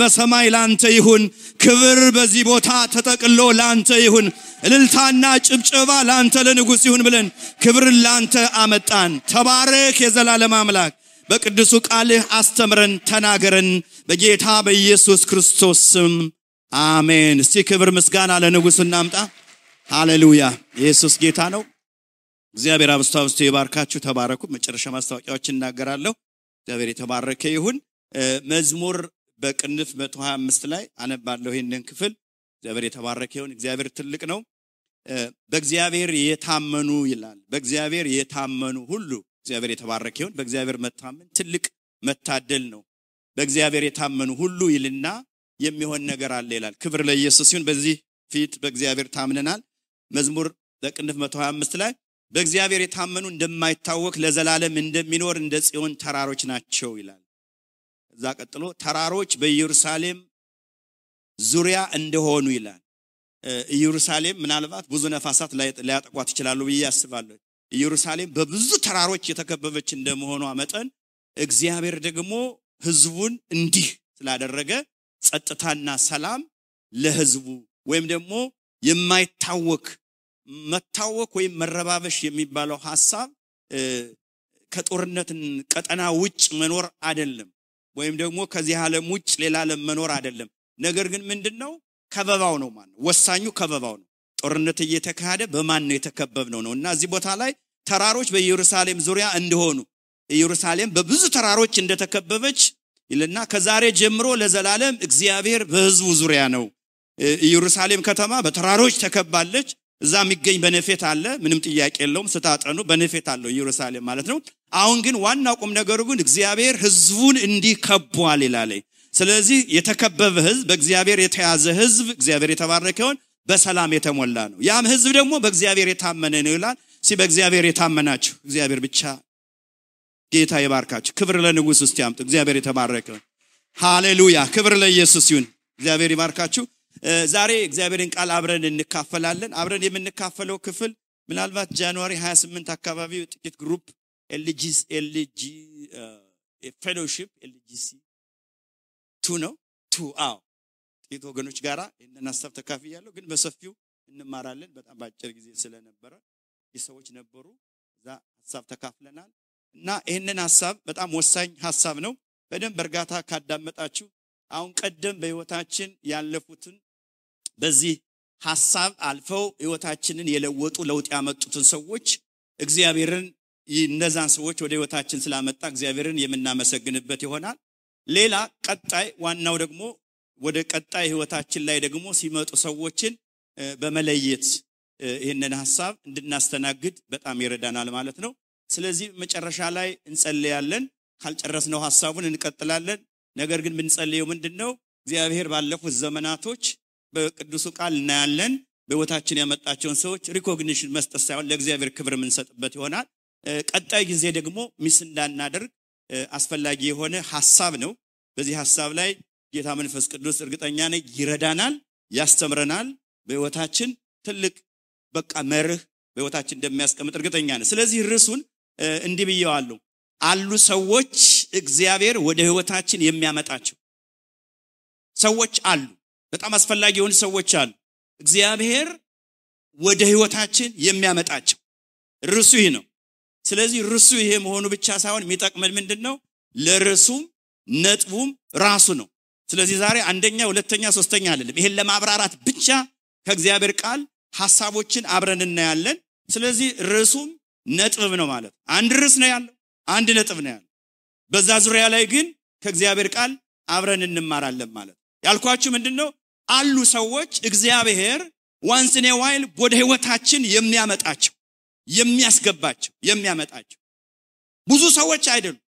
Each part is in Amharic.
በሰማይ ላንተ ይሁን። ክብር በዚህ ቦታ ተጠቅሎ ላንተ ይሁን። እልልታና ጭብጨባ ላንተ ለንጉሥ ይሁን ብለን ክብርን ላንተ አመጣን። ተባረክ የዘላለም አምላክ። በቅዱሱ ቃልህ አስተምረን፣ ተናገረን። በጌታ በኢየሱስ ክርስቶስ ስም አሜን። እስቲ ክብር ምስጋና ለንጉሥ እናምጣ። ሃሌሉያ! ኢየሱስ ጌታ ነው። እግዚአብሔር አብስቶ አብስቶ ይባርካችሁ። ተባረኩ። መጨረሻ ማስታወቂያዎች እናገራለሁ። እግዚአብሔር የተባረከ ይሁን። መዝሙር በቅንፍ 125 ላይ አነባለሁ ይህንን ክፍል። እግዚአብሔር የተባረከ እግዚአብሔር ትልቅ ነው። በእግዚአብሔር የታመኑ ይላል። በእግዚአብሔር የታመኑ ሁሉ እግዚአብሔር የተባረከ በእግዚአብሔር መታመን ትልቅ መታደል ነው። በእግዚአብሔር የታመኑ ሁሉ ይልና የሚሆን ነገር አለ ይላል። ክብር ለኢየሱስ ይሁን። በዚህ ፊት በእግዚአብሔር ታምነናል። መዝሙር በቅንፍ 125 ላይ በእግዚአብሔር የታመኑ እንደማይታወክ ለዘላለም እንደሚኖር እንደ ጽዮን ተራሮች ናቸው ይላል። እዛ ቀጥሎ ተራሮች በኢየሩሳሌም ዙሪያ እንደሆኑ ይላል። ኢየሩሳሌም ምናልባት ብዙ ነፋሳት ሊያጠቋት ይችላሉ ብዬ አስባለሁ። ኢየሩሳሌም በብዙ ተራሮች የተከበበች እንደመሆኗ መጠን እግዚአብሔር ደግሞ ሕዝቡን እንዲህ ስላደረገ ጸጥታና ሰላም ለሕዝቡ ወይም ደግሞ የማይታወክ መታወክ ወይም መረባበሽ የሚባለው ሐሳብ ከጦርነት ቀጠና ውጭ መኖር አይደለም፣ ወይም ደግሞ ከዚህ ዓለም ውጭ ሌላ ዓለም መኖር አይደለም። ነገር ግን ምንድን ነው ከበባው ነው ማለት ወሳኙ ከበባው ነው። ጦርነት እየተካሄደ በማን ነው የተከበብነው ነው እና እዚህ ቦታ ላይ ተራሮች በኢየሩሳሌም ዙሪያ እንደሆኑ ኢየሩሳሌም በብዙ ተራሮች እንደተከበበች ይልና ከዛሬ ጀምሮ ለዘላለም እግዚአብሔር በሕዝቡ ዙሪያ ነው። ኢየሩሳሌም ከተማ በተራሮች ተከባለች። እዛ የሚገኝ በነፌት አለ፣ ምንም ጥያቄ የለውም። ስታጠኑ በነፌት አለው ኢየሩሳሌም ማለት ነው። አሁን ግን ዋናው ቁም ነገሩ ግን እግዚአብሔር ሕዝቡን እንዲህ ከቧል ይላል። ስለዚህ የተከበበ ሕዝብ በእግዚአብሔር የተያዘ ሕዝብ እግዚአብሔር የተባረከ በሰላም የተሞላ ነው። ያም ሕዝብ ደግሞ በእግዚአብሔር የታመነ ነው ይላል። ሲ በእግዚአብሔር የታመናችሁ እግዚአብሔር ብቻ ጌታ ይባርካችሁ። ክብር ለንጉሥ ውስጥ ያምጡ። እግዚአብሔር የተባረከ ሃሌሉያ። ክብር ለኢየሱስ ይሁን። እግዚአብሔር ይባርካችሁ። ዛሬ እግዚአብሔርን ቃል አብረን እንካፈላለን። አብረን የምንካፈለው ክፍል ምናልባት ጃንዋሪ 28 አካባቢ ጥቂት ግሩፕ ኤልጂስ ኤልጂ ፌሎሺፕ ኤልጂሲ ቱ ነው ቱ አዎ ጥቂት ወገኖች ጋራ ይህንን ሀሳብ ተካፍያለሁ፣ ግን በሰፊው እንማራለን። በጣም በአጭር ጊዜ ስለነበረ የሰዎች ነበሩ እዛ ሀሳብ ተካፍለናል እና ይህንን ሀሳብ በጣም ወሳኝ ሀሳብ ነው። በደንብ በእርጋታ ካዳመጣችሁ አሁን ቀደም በህይወታችን ያለፉትን በዚህ ሀሳብ አልፈው ህይወታችንን የለወጡ ለውጥ ያመጡትን ሰዎች እግዚአብሔርን እነዛን ሰዎች ወደ ህይወታችን ስላመጣ እግዚአብሔርን የምናመሰግንበት ይሆናል። ሌላ ቀጣይ ዋናው ደግሞ ወደ ቀጣይ ህይወታችን ላይ ደግሞ ሲመጡ ሰዎችን በመለየት ይህንን ሀሳብ እንድናስተናግድ በጣም ይረዳናል ማለት ነው። ስለዚህ መጨረሻ ላይ እንጸልያለን። ካልጨረስነው ሀሳቡን እንቀጥላለን። ነገር ግን የምንጸልየው ምንድን ነው? እግዚአብሔር ባለፉት ዘመናቶች በቅዱሱ ቃል እናያለን። በህይወታችን ያመጣቸውን ሰዎች recognition መስጠት ሳይሆን ለእግዚአብሔር ክብር የምንሰጥበት ይሆናል። ቀጣይ ጊዜ ደግሞ miss እንዳናደርግ አስፈላጊ የሆነ ሀሳብ ነው። በዚህ ሀሳብ ላይ ጌታ መንፈስ ቅዱስ እርግጠኛ ነኝ ይረዳናል፣ ያስተምረናል። በህይወታችን ትልቅ በቃ መርህ በህይወታችን እንደሚያስቀምጥ እርግጠኛ ነኝ። ስለዚህ ርዕሱን እንዲህ ብየዋለሁ። አሉ ሰዎች እግዚአብሔር ወደ ህይወታችን የሚያመጣቸው ሰዎች አሉ። በጣም አስፈላጊ የሆኑ ሰዎች አሉ። እግዚአብሔር ወደ ህይወታችን የሚያመጣቸው ርዕሱ ይህ ነው። ስለዚህ ርዕሱ ይሄ መሆኑ ብቻ ሳይሆን የሚጠቅመን ምንድን ነው? ለርዕሱም ነጥቡም ራሱ ነው። ስለዚህ ዛሬ አንደኛ፣ ሁለተኛ፣ ሶስተኛ አይደለም። ይሄን ለማብራራት ብቻ ከእግዚአብሔር ቃል ሀሳቦችን አብረን እናያለን። ስለዚህ ርዕሱም ነጥብ ነው ማለት አንድ ርዕስ ነው ያለው፣ አንድ ነጥብ ነው ያለው። በዛ ዙሪያ ላይ ግን ከእግዚአብሔር ቃል አብረን እንማራለን ማለት ያልኳችሁ ምንድን ነው? አሉ ሰዎች እግዚአብሔር once in a while ወደ ህይወታችን የሚያመጣቸው የሚያስገባቸው የሚያመጣቸው ብዙ ሰዎች አይደሉም።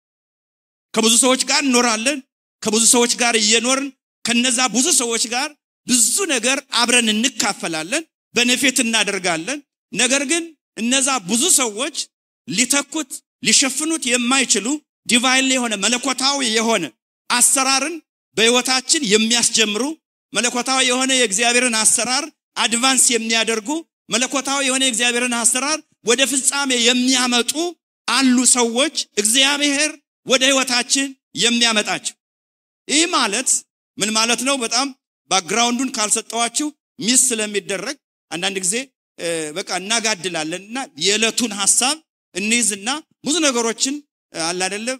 ከብዙ ሰዎች ጋር እንኖራለን። ከብዙ ሰዎች ጋር እየኖርን ከነዛ ብዙ ሰዎች ጋር ብዙ ነገር አብረን እንካፈላለን፣ በነፌት እናደርጋለን። ነገር ግን እነዛ ብዙ ሰዎች ሊተኩት ሊሸፍኑት የማይችሉ ዲቫይን የሆነ መለኮታዊ የሆነ አሰራርን በህይወታችን የሚያስጀምሩ መለኮታዊ የሆነ የእግዚአብሔርን አሰራር advance የሚያደርጉ መለኮታዊ የሆነ የእግዚአብሔርን አሰራር ወደ ፍጻሜ የሚያመጡ አሉ ሰዎች እግዚአብሔር ወደ ህይወታችን የሚያመጣቸው። ይህ ማለት ምን ማለት ነው? በጣም background ኡን ካልሰጠዋችሁ miss ስለሚደረግ አንዳንድ ጊዜ በቃ እናጋድላለን እና የዕለቱን ሀሳብ እንይዝና ብዙ ነገሮችን አላደለም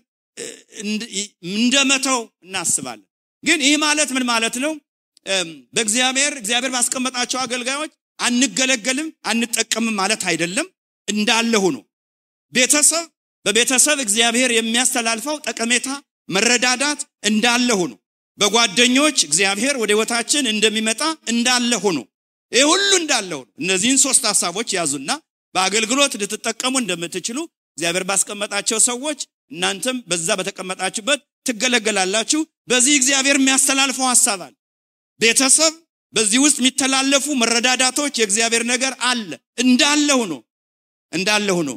እንደመተው እናስባለን። ግን ይህ ማለት ምን ማለት ነው? በእግዚአብሔር እግዚአብሔር ባስቀመጣቸው አገልጋዮች አንገለገልም አንጠቀምም ማለት አይደለም። እንዳለ ሆኖ ቤተሰብ በቤተሰብ እግዚአብሔር የሚያስተላልፈው ጠቀሜታ መረዳዳት እንዳለ ሆኖ በጓደኞች እግዚአብሔር ወደ ህይወታችን እንደሚመጣ እንዳለ ሆኖ ይህ ሁሉ እንዳለ ሆኖ እነዚህን ሶስት ሀሳቦች ያዙና በአገልግሎት ልትጠቀሙ እንደምትችሉ እግዚአብሔር ባስቀመጣቸው ሰዎች እናንተም በዛ በተቀመጣችሁበት ትገለገላላችሁ። በዚህ እግዚአብሔር የሚያስተላልፈው ሀሳብ አለ። ቤተሰብ በዚህ ውስጥ የሚተላለፉ መረዳዳቶች የእግዚአብሔር ነገር አለ። እንዳለ ሆኖ እንዳለ ሆኖ።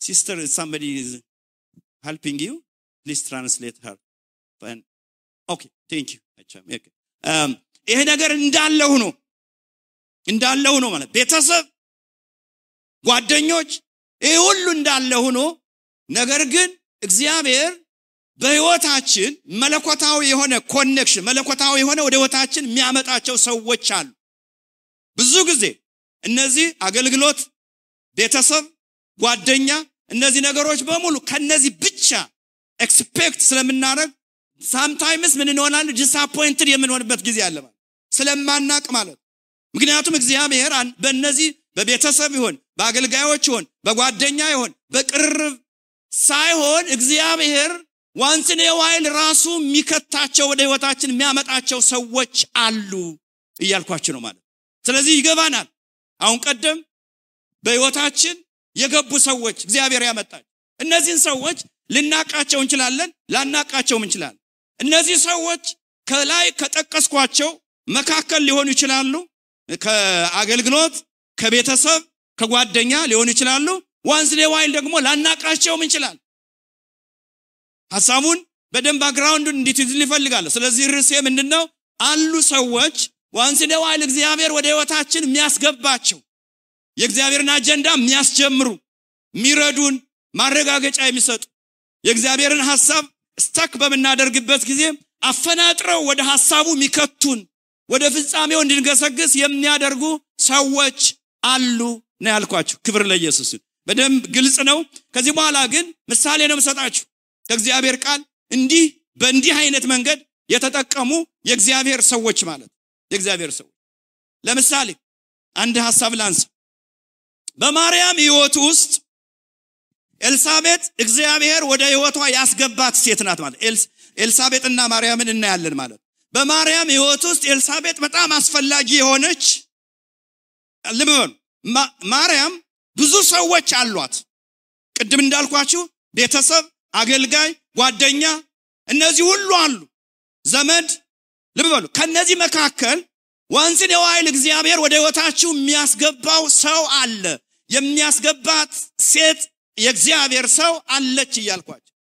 sister somebody helping you please translate her okay thank you ይሄ ነገር እንዳለ ሆኖ እንዳለ ሆኖ ማለት ቤተሰብ ጓደኞች ይህ ሁሉ እንዳለ ሆኖ ነገር ግን እግዚአብሔር በህይወታችን መለኮታዊ የሆነ connection መለኮታዊ የሆነ ወደ ህይወታችን የሚያመጣቸው ሰዎች አሉ። ብዙ ጊዜ እነዚህ አገልግሎት፣ ቤተሰብ፣ ጓደኛ እነዚህ ነገሮች በሙሉ ከነዚህ ብቻ expect ስለምናደርግ sometimes ምን እንሆናለን? disappointed የምንሆንበት ጊዜ አለ ማለት ስለማናቅ ማለት ምክንያቱም እግዚአብሔር በእነዚህ በቤተሰብ ይሆን በአገልጋዮች ይሆን በጓደኛ ይሆን በቅርርብ ሳይሆን እግዚአብሔር once in a while ራሱ የሚከታቸው ወደ ህይወታችን የሚያመጣቸው ሰዎች አሉ እያልኳችሁ ነው ማለት ስለዚህ ይገባናል። ከአሁን ቀደም በህይወታችን የገቡ ሰዎች እግዚአብሔር ያመጣል። እነዚህን ሰዎች ልናቃቸው እንችላለን ላናቃቸውም እንችላለን። እነዚህ ሰዎች ከላይ ከጠቀስኳቸው መካከል ሊሆኑ ይችላሉ። ከአገልግሎት ከቤተሰብ ከጓደኛ ሊሆኑ ይችላሉ። once in a while ደግሞ ላናቃቸውም እንችላል ሐሳቡን በደንብ background ኡን እንድትይዙልኝ እፈልጋለሁ ስለዚህ ርዕሴ ምንድን ነው አሉ ሰዎች once in a while እግዚአብሔር ወደ ህይወታችን የሚያስገባቸው የእግዚአብሔርን አጀንዳ የሚያስጀምሩ የሚረዱን ማረጋገጫ የሚሰጡ የእግዚአብሔርን ሐሳብ ስተክ በምናደርግበት ጊዜ አፈናጥረው ወደ ሐሳቡ የሚከቱን ወደ ፍጻሜው እንድንገሰግስ የሚያደርጉ ሰዎች አሉ ነው ያልኳችሁ። ክብር ለኢየሱስ በደንብ ግልጽ ነው። ከዚህ በኋላ ግን ምሳሌ ነው ምሰጣችሁ ከእግዚአብሔር ቃል እንዲህ በእንዲህ አይነት መንገድ የተጠቀሙ የእግዚአብሔር ሰዎች ማለት የእግዚአብሔር ሰዎች። ለምሳሌ አንድ ሐሳብ ላንሳ። በማርያም ህይወት ውስጥ ኤልሳቤጥ እግዚአብሔር ወደ ህይወቷ ያስገባት ሴት ናት ማለት ኤልሳቤጥና ማርያምን እናያለን ማለት። በማርያም ህይወት ውስጥ ኤልሳቤጥ በጣም አስፈላጊ የሆነች ልብ በሉ ማርያም ብዙ ሰዎች አሏት። ቅድም እንዳልኳችሁ ቤተሰብ አገልጋይ ጓደኛ እነዚህ ሁሉ አሉ። ዘመድ ልብ በሉ ከነዚህ መካከል ዋንስን የዋይል እግዚአብሔር ወደ ህይወታችሁ የሚያስገባው ሰው አለ። የሚያስገባት ሴት የእግዚአብሔር ሰው አለች እያልኳቸው።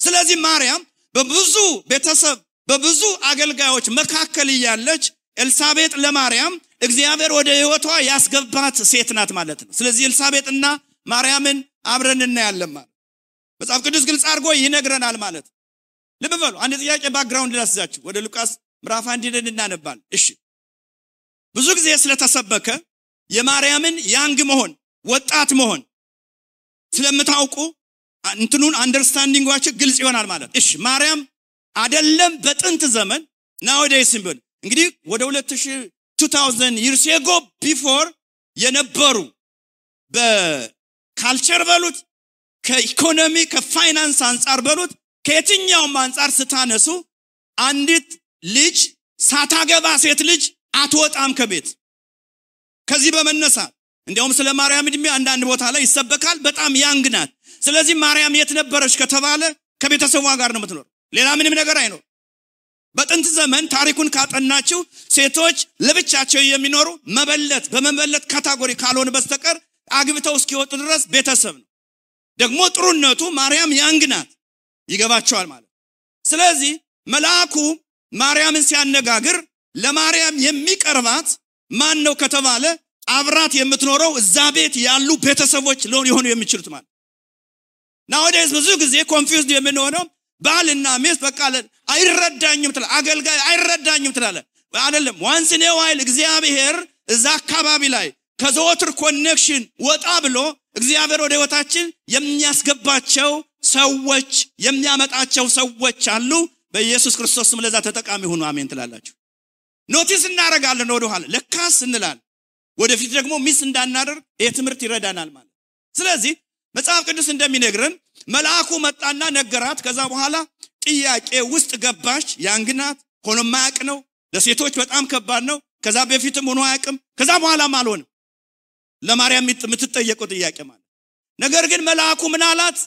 ስለዚህ ማርያም በብዙ ቤተሰብ በብዙ አገልጋዮች መካከል እያለች ኤልሳቤጥ ለማርያም እግዚአብሔር ወደ ህይወቷ ያስገባት ሴት ናት ማለት ነው። ስለዚህ ኤልሳቤጥና ማርያምን አብረን እናያለን ማለት መጽሐፍ ቅዱስ ግልጽ አድርጎ ይነግረናል ማለት። ልብ በሉ አንድ ጥያቄ background ላስይዛችሁ ወደ ሉቃስ ምዕራፍ አንድ እናነባል እሺ። ብዙ ጊዜ ስለተሰበከ የማርያምን young መሆን ወጣት መሆን ስለምታውቁ እንትኑን understanding ኣችሁ ግልጽ ይሆናል ማለት። እሺ ማርያም አደለም በጥንት ዘመን nowadays ም ቢሆን። እንግዲህ ወደ 2000 years before የነበሩ በ culture በሉት ከኢኮኖሚ ከፋይናንስ አንጻር በሉት ከየትኛውም አንጻር ስታነሱ አንዲት ልጅ ሳታገባ ሴት ልጅ አትወጣም ከቤት። ከዚህ በመነሳት እንዲያውም ስለ ማርያም እድሜ አንዳንድ ቦታ ላይ ይሰበካል። በጣም young ናት። ስለዚህ ማርያም የት ነበረች ከተባለ ከቤተሰቧ ጋር ነው የምትኖር ሌላ ምንም ነገር አይኖር በጥንት ዘመን ታሪኩን ካጠናችሁ ሴቶች ለብቻቸው የሚኖሩ መበለት በመበለት category ካልሆነ በስተቀር አግብተው እስኪወጡ ድረስ ቤተሰብ ነው ደግሞ ጥሩነቱ ማርያም young ናት ይገባቸዋል ማለት ስለዚህ መልአኩ ማርያምን ሲያነጋግር ለማርያም የሚቀርባት ማን ነው ከተባለ አብራት የምትኖረው እዛ ቤት ያሉ ቤተሰቦች ሊሆኑ የሚችሉት ማለት nowadays ብዙ ጊዜ confused የምንሆነው ባልና ሚስት በቃ አይረዳኝም ትላል። አገልጋይ አይረዳኝም ትላለች። አይደለም once in a while እግዚአብሔር እዛ አካባቢ ላይ ከዘወትር connection ወጣ ብሎ እግዚአብሔር ወደ ህይወታችን የሚያስገባቸው ሰዎች የሚያመጣቸው ሰዎች አሉ። በኢየሱስ ክርስቶስ ስም ለዛ ተጠቃሚ ሁኑ። አሜን ትላላችሁ። notice እናደርጋለን ወደኋላ ለካስ እንላለን። ወደፊት ደግሞ miss እንዳናደርግ ይህ ትምህርት ይረዳናል ማለት ስለዚህ መጽሐፍ ቅዱስ እንደሚነግረን መልአኩ መጣና ነገራት። ከዛ በኋላ ጥያቄ ውስጥ ገባች። young ናት ሆኖ ማያቅ ነው። ለሴቶች በጣም ከባድ ነው። ከዛ በፊትም ሆኖ አያውቅም። ከዛ በኋላም አልሆንም። ለማርያም የምትጠየቀው ጥያቄ ማለት ነገር ግን መልአኩ ምን አላት?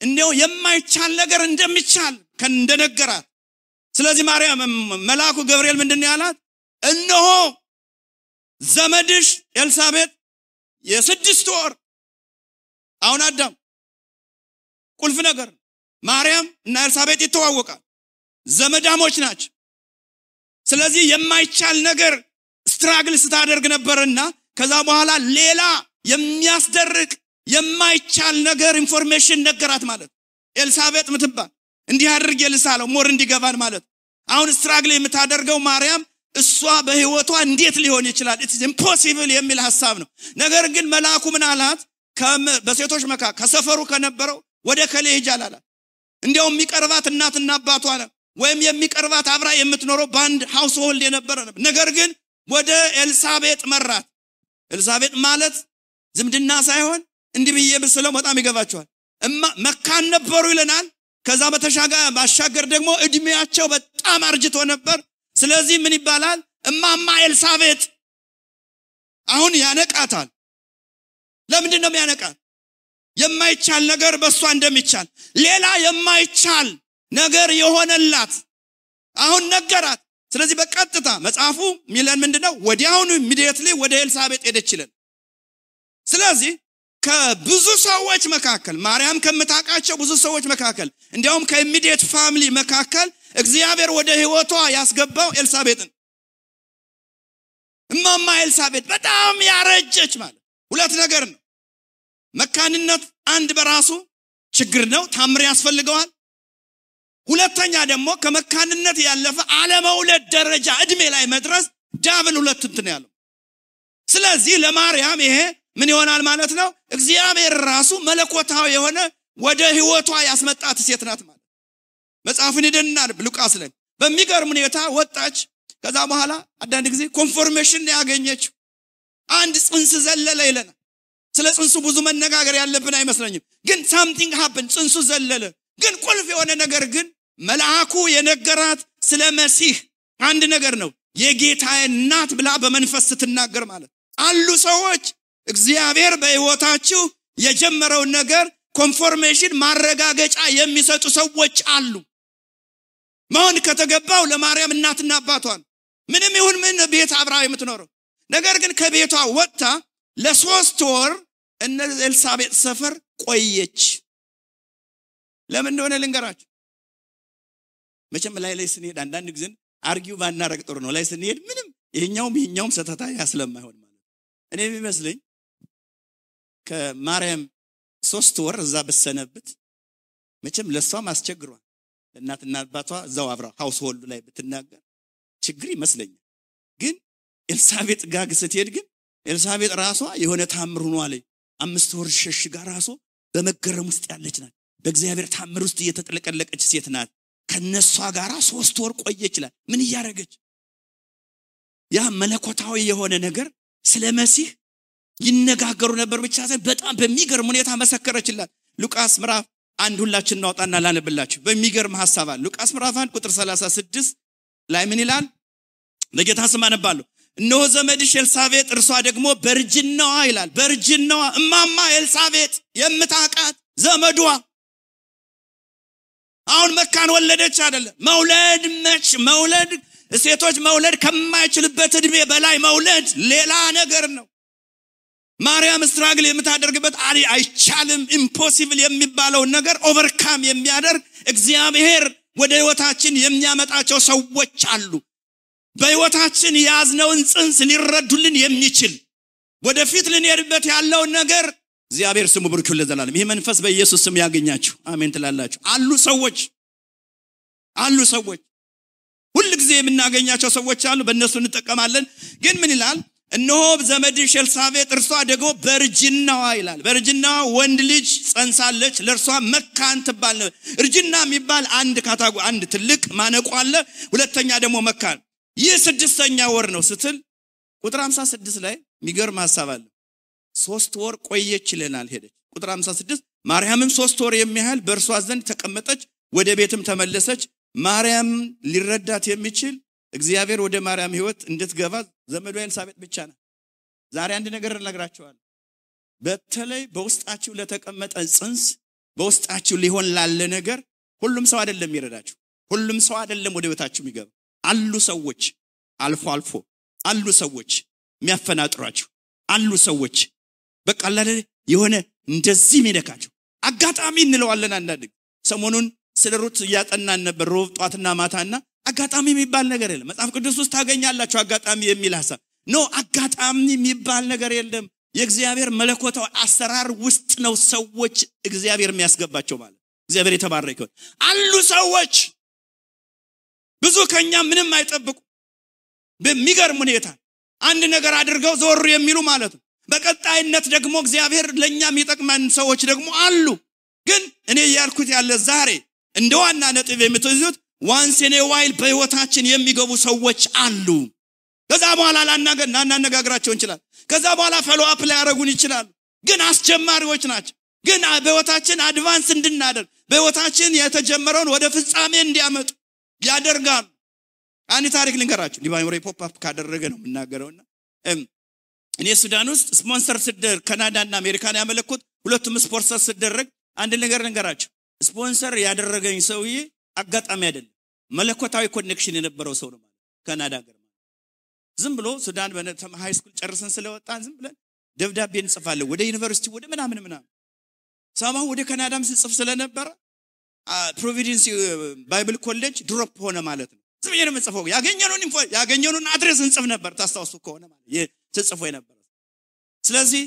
እንዲያው የማይቻል ነገር እንደሚቻል እንደነገራት። ስለዚህ ማርያም መልአኩ ገብርኤል ምንድን ያላት? እነሆ ዘመድሽ ኤልሳቤጥ የስድስት ወር አሁን አዳም ቁልፍ ነገር ማርያም እና ኤልሳቤጥ ይተዋወቃል። ዘመዳሞች ናቸው። ስለዚህ የማይቻል ነገር struggle ስታደርግ ነበርና ከዛ በኋላ ሌላ የሚያስደርግ የማይቻል ነገር information ነገራት ማለት ኤልሳቤጥ ምትባል እንዲህ አድርጌ ልሳለው more እንዲገባን ማለት አሁን struggle የምታደርገው ማርያም እሷ በህይወቷ እንዴት ሊሆን ይችላል impossible የሚል ሀሳብ ነው። ነገር ግን መልአኩ ምን አላት? በሴቶች መካከል ከሰፈሩ ከነበረው ወደ ከሌ ሂጅ አላላት። እንዲያውም የሚቀርባት እናትና አባቷ ወይም የሚቀርባት አብራ የምትኖረው በአንድ household የነበረ ነበር። ነገር ግን ወደ ኤልሳቤጥ መራት። ኤልሳቤጥ ማለት ዝምድና ሳይሆን እንዲህ ብዬ ብስለው በጣም ይገባቸዋል። መካን ነበሩ ይለናል። ከዛ በተሻጋ ባሻገር ደግሞ እድሜያቸው በጣም አርጅቶ ነበር። ስለዚህ ምን ይባላል? እማማ ኤልሳቤጥ አሁን ያነቃታል። ለምንድን ነው የሚያነቃት? የማይቻል ነገር በእሷ እንደሚቻል ሌላ የማይቻል ነገር የሆነላት አሁን ነገራት። ስለዚህ በቀጥታ መጽሐፉ ሚለን ምንድነው? ወዲያውኑ immediately ወደ ኤልሳቤጥ ሄደችልን። ስለዚህ ከብዙ ሰዎች መካከል ማርያም ከምታውቃቸው ብዙ ሰዎች መካከል እንዲያውም ከ immediate family መካከል እግዚአብሔር ወደ ህይወቷ ያስገባው ኤልሳቤጥን እማማ ኤልሳቤጥ በጣም ያረጀች ማለት ሁለት ነገር ነው። መካንነት አንድ በራሱ ችግር ነው፣ ታምር ያስፈልገዋል። ሁለተኛ ደግሞ ከመካንነት ያለፈ አለመውለድ ደረጃ እድሜ ላይ መድረስ double ሁለት እንትን ያለው። ስለዚህ ለማርያም ይሄ ምን ይሆናል ማለት ነው? እግዚአብሔር ራሱ መለኮታዊ የሆነ ወደ ህይወቷ ያስመጣት ሴት ናት ማለት መጽሐፉን ሄደንና ሉቃስ ላይ በሚገርም ሁኔታ ወጣች። ከዛ በኋላ አንዳንድ ጊዜ confirmation ያገኘችው አንድ ጽንስ ዘለለ ይለናል። ስለ ጽንሱ ብዙ መነጋገር ያለብን አይመስለኝም። ግን something happen ጽንሱ ዘለለ። ግን ቁልፍ የሆነ ነገር ግን መልአኩ የነገራት ስለ መሲህ አንድ ነገር ነው። የጌታዬ እናት ብላ በመንፈስ ስትናገር ማለት አሉ ሰዎች እግዚአብሔር በህይወታችሁ የጀመረውን ነገር confirmation ማረጋገጫ የሚሰጡ ሰዎች አሉ። መሆን ከተገባው ለማርያም እናትና አባቷ ነው። ምንም ይሁን ምን ቤት አብራ የምትኖረው ነገር ግን ከቤቷ ወጥታ ለሶስት ወር እነ ኤልሳቤጥ ሰፈር ቆየች። ለምን እንደሆነ ልንገራችሁ። መቼም ላይ ላይ ስንሄድ አንዳንድ ጊዜ argue ባናረግ ጥሩ ነው። ላይ ስንሄድ ምንም ይሄኛውም ይሄኛውም ሰተታ ያስለማይሆን ማለት እኔ የሚመስለኝ ከማርያም ሶስት ወር እዛ ብሰነብት መቼም ለእሷም አስቸግሯል። እናትና አባቷ እዛው አብራ ሀውስ ሆልዱ ላይ ብትናገር ችግር ይመስለኛል። ግን ኤልሳቤጥ ጋግ ስትሄድ ግን ኤልሳቤጥ ራሷ የሆነ ታምር ሆኗል። አምስት ወር ሸሽጋ ራሷ በመገረም ውስጥ ያለች ናት። በእግዚአብሔር ታምር ውስጥ እየተጥለቀለቀች ሴት ናት። ከነሷ ጋር ሶስት ወር ቆየ ይችላል። ምን እያደረገች ያ መለኮታዊ የሆነ ነገር ስለ መሲህ ይነጋገሩ ነበር ብቻ ሳይሆን በጣም በሚገርም ሁኔታ መሰከረችላት። ሉቃስ ምዕራፍ አንድ ሁላችን እናውጣና ላነብላችሁ። በሚገርም ሀሳብ አለ። ሉቃስ ምዕራፍ አንድ ቁጥር 36 ላይ ምን ይላል? በጌታ ስም አነባለሁ። እነሆ ዘመድሽ ኤልሳቤጥ እርሷ ደግሞ በእርጅናዋ ይላል። በእርጅናዋ እማማ ኤልሳቤጥ የምታውቃት ዘመዷ አሁን መካን ወለደች አይደለም። መውለድ መች መውለድ ሴቶች መውለድ ከማይችልበት እድሜ በላይ መውለድ ሌላ ነገር ነው። ማርያም struggle የምታደርግበት አይቻልም impossible የሚባለውን ነገር overcome የሚያደርግ እግዚአብሔር ወደ ህይወታችን የሚያመጣቸው ሰዎች አሉ። በህይወታችን የያዝነውን ጽንስ ሊረዱልን የሚችል ወደፊት ልንሄድበት ያለውን ነገር እግዚአብሔር ስሙ ብርክ ለዘላለም። ይህ መንፈስ በኢየሱስ ስም ያገኛችሁ። አሜን ትላላችሁ። አሉ ሰዎች አሉ ሰዎች። ሁል ጊዜ የምናገኛቸው ሰዎች አሉ በእነሱ እንጠቀማለን። ግን ምን ይላል? እነሆ ዘመድሽ ኤልሳቤጥ እርሷ ደግሞ በእርጅናዋ ይላል። በእርጅናዋ ወንድ ልጅ ጸንሳለች ለእርሷ መካን ትባል ነው። እርጅና የሚባል አንድ ካታጎ አንድ ትልቅ ማነቆ አለ ሁለተኛ ደግሞ መካን። ይህ ስድስተኛ ወር ነው ስትል ቁጥር 56 ላይ የሚገርም ሀሳብ አለ ሶስት ወር ቆየች ይለናል ሄደች። ቁጥር 56 ማርያምም ሶስት ወር የሚያህል በእርሷ ዘንድ ተቀመጠች ወደ ቤትም ተመለሰች። ማርያም ሊረዳት የሚችል እግዚአብሔር ወደ ማርያም ህይወት እንድትገባ ዘመዷ ኤልሳቤጥ ብቻ ነው ዛሬ አንድ ነገር እነግራቸዋለሁ በተለይ በውስጣችሁ ለተቀመጠ ጽንስ በውስጣችሁ ሊሆን ላለ ነገር ሁሉም ሰው አይደለም የሚረዳችሁ ሁሉም ሰው አይደለም ወደ ቤታችሁ የሚገባ አሉ ሰዎች አልፎ አልፎ አሉ ሰዎች የሚያፈናጥሯችሁ አሉ ሰዎች በቃ የሆነ እንደዚህ ሚነካቸው አጋጣሚ እንለዋለን አንዳንድ ሰሞኑን ስለ ሩት እያጠናን ነበር ሮብ ጧትና ማታና አጋጣሚ የሚባል ነገር የለም። መጽሐፍ ቅዱስ ውስጥ ታገኛላችሁ አጋጣሚ የሚል ሀሳብ። ኖ አጋጣሚ የሚባል ነገር የለም። የእግዚአብሔር መለኮታዊ አሰራር ውስጥ ነው ሰዎች እግዚአብሔር የሚያስገባቸው ማለት እግዚአብሔር የተባረከ አሉ ሰዎች ብዙ ከኛ ምንም አይጠብቁ። በሚገርም ሁኔታ አንድ ነገር አድርገው ዞር የሚሉ ማለት ነው በቀጣይነት ደግሞ እግዚአብሔር ለእኛ የሚጠቅመን ሰዎች ደግሞ አሉ። ግን እኔ እያልኩት ያለ ዛሬ እንደ ዋና ነጥብ የምትይዙት once in a while በህይወታችን የሚገቡ ሰዎች አሉ። ከዛ በኋላ ላናነጋግራቸው እንችላል ከዛ በኋላ follow up ሊያደረጉን ይችላሉ። ግን አስጀማሪዎች ናቸው። ግን በህይወታችን advance እንድናደርግ በህይወታችን የተጀመረውን ወደ ፍጻሜ እንዲያመጡ ያደርጋሉ። አንድ ታሪክ ልንገራችሁ። ሊባኖሬ pop ካደረገ ነው የምናገረውና እኔ ሱዳን ውስጥ ስፖንሰር ስደር ካናዳና አሜሪካን ያመለኩት ሁለቱም ስፖንሰር ስደረግ አንድ ነገር ልንገራቸው ስፖንሰር ያደረገኝ ሰውዬ አጋጣሚ አይደለም። መለኮታዊ connection የነበረው ሰው ነው ማለት ካናዳ ሀገር ዝም ብሎ ሱዳን high school ጨርሰን ስለወጣን ዝም ብለን ደብዳቤ እንጽፋለን። ወደ ዩኒቨርሲቲ ወደ ምናምን ምናምን ሰማሁ ወደ ካናዳም ስጽፍ ስለነበረ Providence Bible College drop ሆነ ማለት ነው። ዝም ነው የምጽፈው። ያገኘኑን ያገኘኑን address እንጽፍ ነበር። ታስታውሱ ከሆነ ማለት ስጽፎ የነበረ ስለዚህ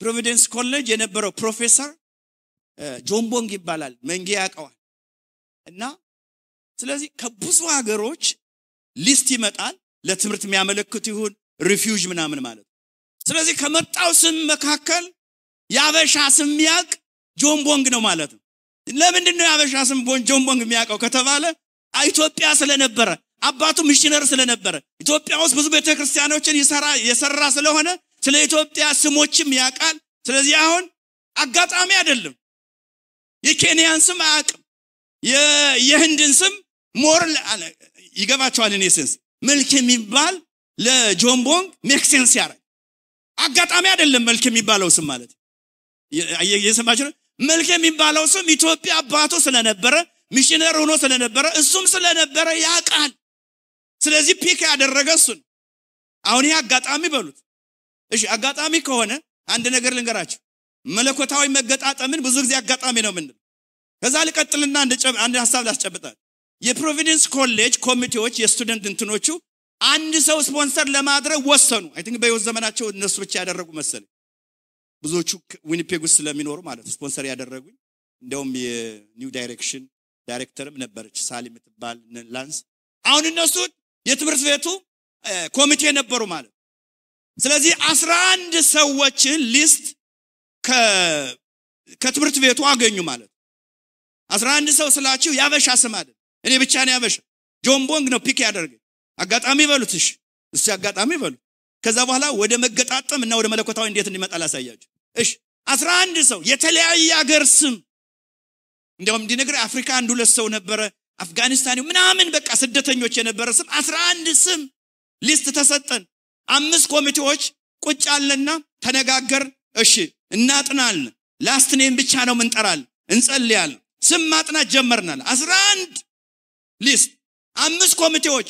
Providence College የነበረው ፕሮፌሰር ጆንቦንግ ይባላል። መንጌ ያውቀዋል። እና ስለዚህ ከብዙ ሀገሮች list ይመጣል። ለትምህርት የሚያመለክቱ ይሁን refugee ምናምን ማለት ስለዚህ ከመጣው ስም መካከል የአበሻ ስም የሚያውቅ ጆንቦንግ ነው ማለት ነው። ለምንድን ነው የአበሻ ስም ጆንቦንግ የሚያውቀው ከተባለ ኢትዮጵያ ስለነበረ አባቱ ሚሽነር ስለነበረ ኢትዮጵያ ውስጥ ብዙ ቤተክርስቲያኖችን የሰራ ስለሆነ ስለ ኢትዮጵያ ስሞችም ያውቃል። ስለዚህ አሁን አጋጣሚ አይደለም። የኬንያን ስም አያውቅም። የህንድን ስም ሞር ይገባቸዋል እኔ ስንስ መልክ የሚባል ለጆንቦንግ ሜክሴንስ ያደረግ አጋጣሚ አይደለም መልክ የሚባለው ስም ማለት። የሰማችሁ መልክ የሚባለው ስም ኢትዮጵያ አባቱ ስለነበረ ሚሽነር ሆኖ ስለነበረ እሱም ስለነበረ ያውቃል ስለዚህ ፒክ ያደረገ እሱን። አሁን ይሄ አጋጣሚ በሉት። እሺ አጋጣሚ ከሆነ አንድ ነገር ልንገራችሁ። መለኮታዊ መገጣጠምን ብዙ ጊዜ አጋጣሚ ነው ምንል ከዛ ልቀጥልና አንድ ሀሳብ ላስጨብጣል የ Providence College ኮሚቴዎች የ student እንትኖቹ አንድ ሰው ስፖንሰር ለማድረግ ወሰኑ። I think በህይወት ዘመናቸው እነሱ ብቻ ያደረጉ መሰለኝ። ብዙዎቹ ዊኒፔግ ውስጥ ስለሚኖሩ ማለት ስፖንሰር ያደረጉኝ። እንዲያውም የ New Direction ዳይሬክተርም ነበረች ሳሊ የምትባል ላንስ። አሁን እነሱ የትምህርት ቤቱ ኮሚቴ ነበሩ ማለት። ስለዚህ አስራ አንድ ሰዎችን list ከትምህርት ቤቱ አገኙ ማለት። አስራ አንድ ሰው ስላችሁ ያበሻ ስም አለ። እኔ ብቻ ነው ያበሻ። ጆን ቦንግ ነው pick ያደረገኝ አጋጣሚ በሉት እሺ። እሱ አጋጣሚ በሉት። ከዛ በኋላ ወደ መገጣጠም እና ወደ መለኮታዊ እንዴት እንዲመጣ ላሳያችሁ። እሺ። አስራ አንድ ሰው የተለያየ ሀገር ስም። እንዲያውም እንዲነግር አፍሪካ አንድ ሁለት ሰው ነበረ አፍጋኒስታን ምናምን በቃ ስደተኞች የነበረ ስም አስራ አንድ ስም list ተሰጠን። አምስት ኮሚቴዎች ቁጭ አለና ተነጋገር። እሺ እናጥናለን። last name ብቻ ነው ምንጠራል እንጸልያለን። ስም ማጥናት ጀመርናል። አስራ አንድ list አምስት ኮሚቴዎች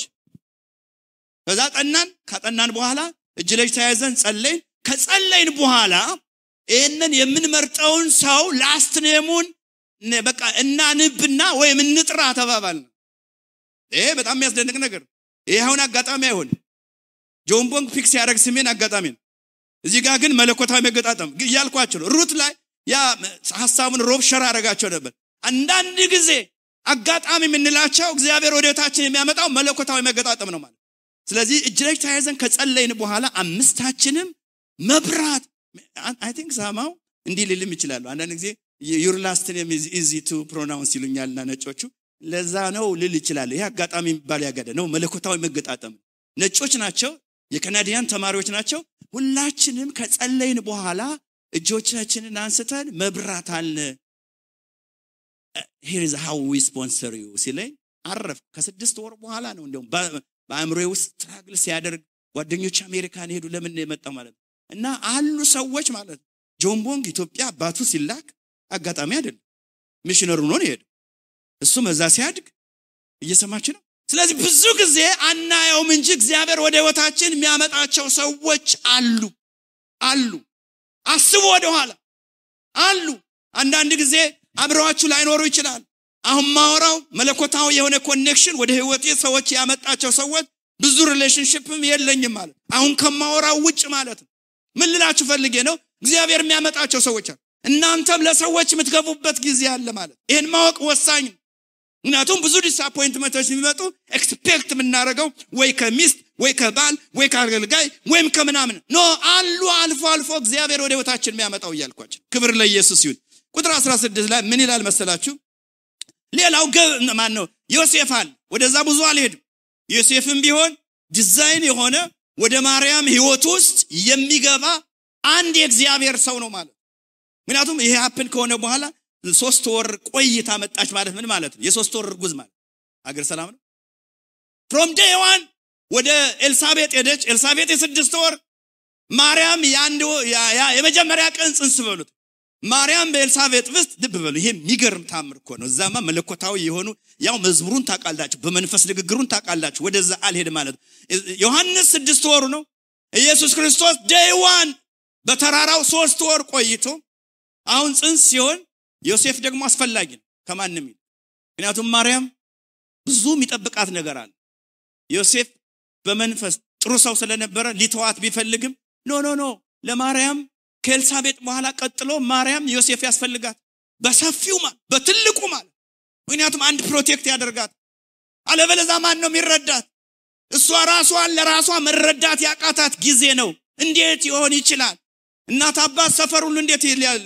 ከዛ ጠናን። ካጠናን በኋላ እጅ ለጅ ተያይዘን ጸለይን። ከጸለይን በኋላ ይህንን የምንመርጠውን ሰው last name ኡን በቃ እናንብና ወይም እንጥራ ተባባል ይሄ በጣም የሚያስደንቅ ነገር። ይህ አጋጣሚ አይሆን ጆን ቦንግ pick ያደረገ ስሜን አጋጣሚ ነው። እዚህ ጋር ግን መለኮታዊ መገጣጠም እያልኳቸው ነው። ሩት ላይ ያ ሀሳቡን ሮብ አደረጋቸው ነበር። አንዳንድ ጊዜ አጋጣሚ የምንላቸው እግዚአብሔር ወደ ህይወታችን የሚያመጣው መለኮታዊ መገጣጠም ነው ማለት። ስለዚህ እጅ ለእጅ ተያይዘን ከጸለይን በኋላ አምስታችንም መብራት I think somehow እንዲህ ልልም ይችላሉ። አንዳንድ ጊዜ your last name is easy to pronounce ይሉኛልና ነጮቹ። ለዛ ነው ልል ይችላል ይሄ አጋጣሚ የሚባል ያገደ ነው። መለኮታዊ መገጣጠም ነጮች ናቸው የ Canadian ተማሪዎች ናቸው። ሁላችንም ከጸለይን በኋላ እጆቻችንን አንስተን መብራት አለ። here's how we sponsor you ሲለኝ አረፍ ከስድስት ወር በኋላ ነው እንዲሁም በአእምሮ ውስጥ struggle ሲያደርግ ጓደኞች አሜሪካን ሄዱ። ለምን የመጣው ማለት እና አሉ ሰዎች ማለት ነው። ጆን ቦንግ ኢትዮጵያ አባቱ ሲላክ አጋጣሚ አይደለም። ሚሽነሪ ነው ሄዱ እሱ መዛ ሲያድግ እየሰማች ነው። ስለዚህ ብዙ ጊዜ አናየውም እንጂ እግዚአብሔር ወደ ህይወታችን የሚያመጣቸው ሰዎች አሉ አሉ። አስቡ ወደኋላ። አሉ። አንዳንድ ጊዜ አብረዋችሁ ላይኖሩ ይችላል አሁን ማወራው መለኮታዊ የሆነ connection ወደ ህይወቴ ሰዎች ያመጣቸው ሰዎች ብዙ relationship ም የለኝም ማለት አሁን ከማወራው ውጭ ማለት ነው። ምን ልላችሁ ፈልጌ ነው? እግዚአብሔር የሚያመጣቸው ሰዎች አሉ እናንተም ለሰዎች የምትገቡበት ጊዜ አለ ማለት ይህን ማወቅ ወሳኝ ነው። ምክንያቱም ብዙ disappointment ኦች የሚመጡ expect የምናደርገው ወይ ከሚስት ወይ ከባል ወይ ከአገልጋይ ወይም ከምናምን no አሉ አልፎ አልፎ እግዚአብሔር ወደ ህይወታችን የሚያመጣው እያልኳቸው ክብር ለኢየሱስ ይሁን። ቁጥር 16 ላይ ምን ይላል መሰላችሁ? ሌላው ማን ነው ዮሴፍ አለ። ወደዛ ብዙ አልሄድም። ዮሴፍም ቢሆን ዲዛይን የሆነ ወደ ማርያም ህይወት ውስጥ የሚገባ አንድ የእግዚአብሔር ሰው ነው ማለት ምክንያቱም ይሄ happen ከሆነ በኋላ ሶስት ወር ቆይታ መጣች ማለት ምን ማለት ነው? የሶስት ወር እርጉዝ ማለት አገር ሰላም ነው? from day one ወደ ኤልሳቤጥ ሄደች። ኤልሳቤጥ የስድስት ወር ማርያም የአንድ የመጀመሪያ ቀን ጽንስ በሉት። ማርያም በኤልሳቤጥ ውስጥ ልብ በሉ። ይሄ የሚገርም ታምር እኮ ነው። እዛማ መለኮታዊ የሆኑ ያው መዝሙሩን ታቃላችሁ በመንፈስ ንግግሩን ታቃላችሁ ወደዛ አልሄድ ማለት ዮሐንስ ስድስት ወሩ ነው። ኢየሱስ ክርስቶስ day one በተራራው ሶስት ወር ቆይቶ አሁን ጽንስ ሲሆን ዮሴፍ ደግሞ አስፈላጊ ነው። ከማንም ይል ምክንያቱም ማርያም ብዙ የሚጠብቃት ነገር አለ። ዮሴፍ በመንፈስ ጥሩ ሰው ስለነበረ ሊተዋት ቢፈልግም no no no ለማርያም ከኤልሳቤጥ በኋላ ቀጥሎ ማርያም ዮሴፍ ያስፈልጋት በሰፊው በትልቁ ማለት። ምክንያቱም አንድ protect ያደርጋት። አለበለዛ ማን ነው የሚረዳት? እሷ ራሷን ለራሷ መረዳት ያቃታት ጊዜ ነው። እንዴት ይሆን ይችላል እናት አባት ሰፈር እንዴት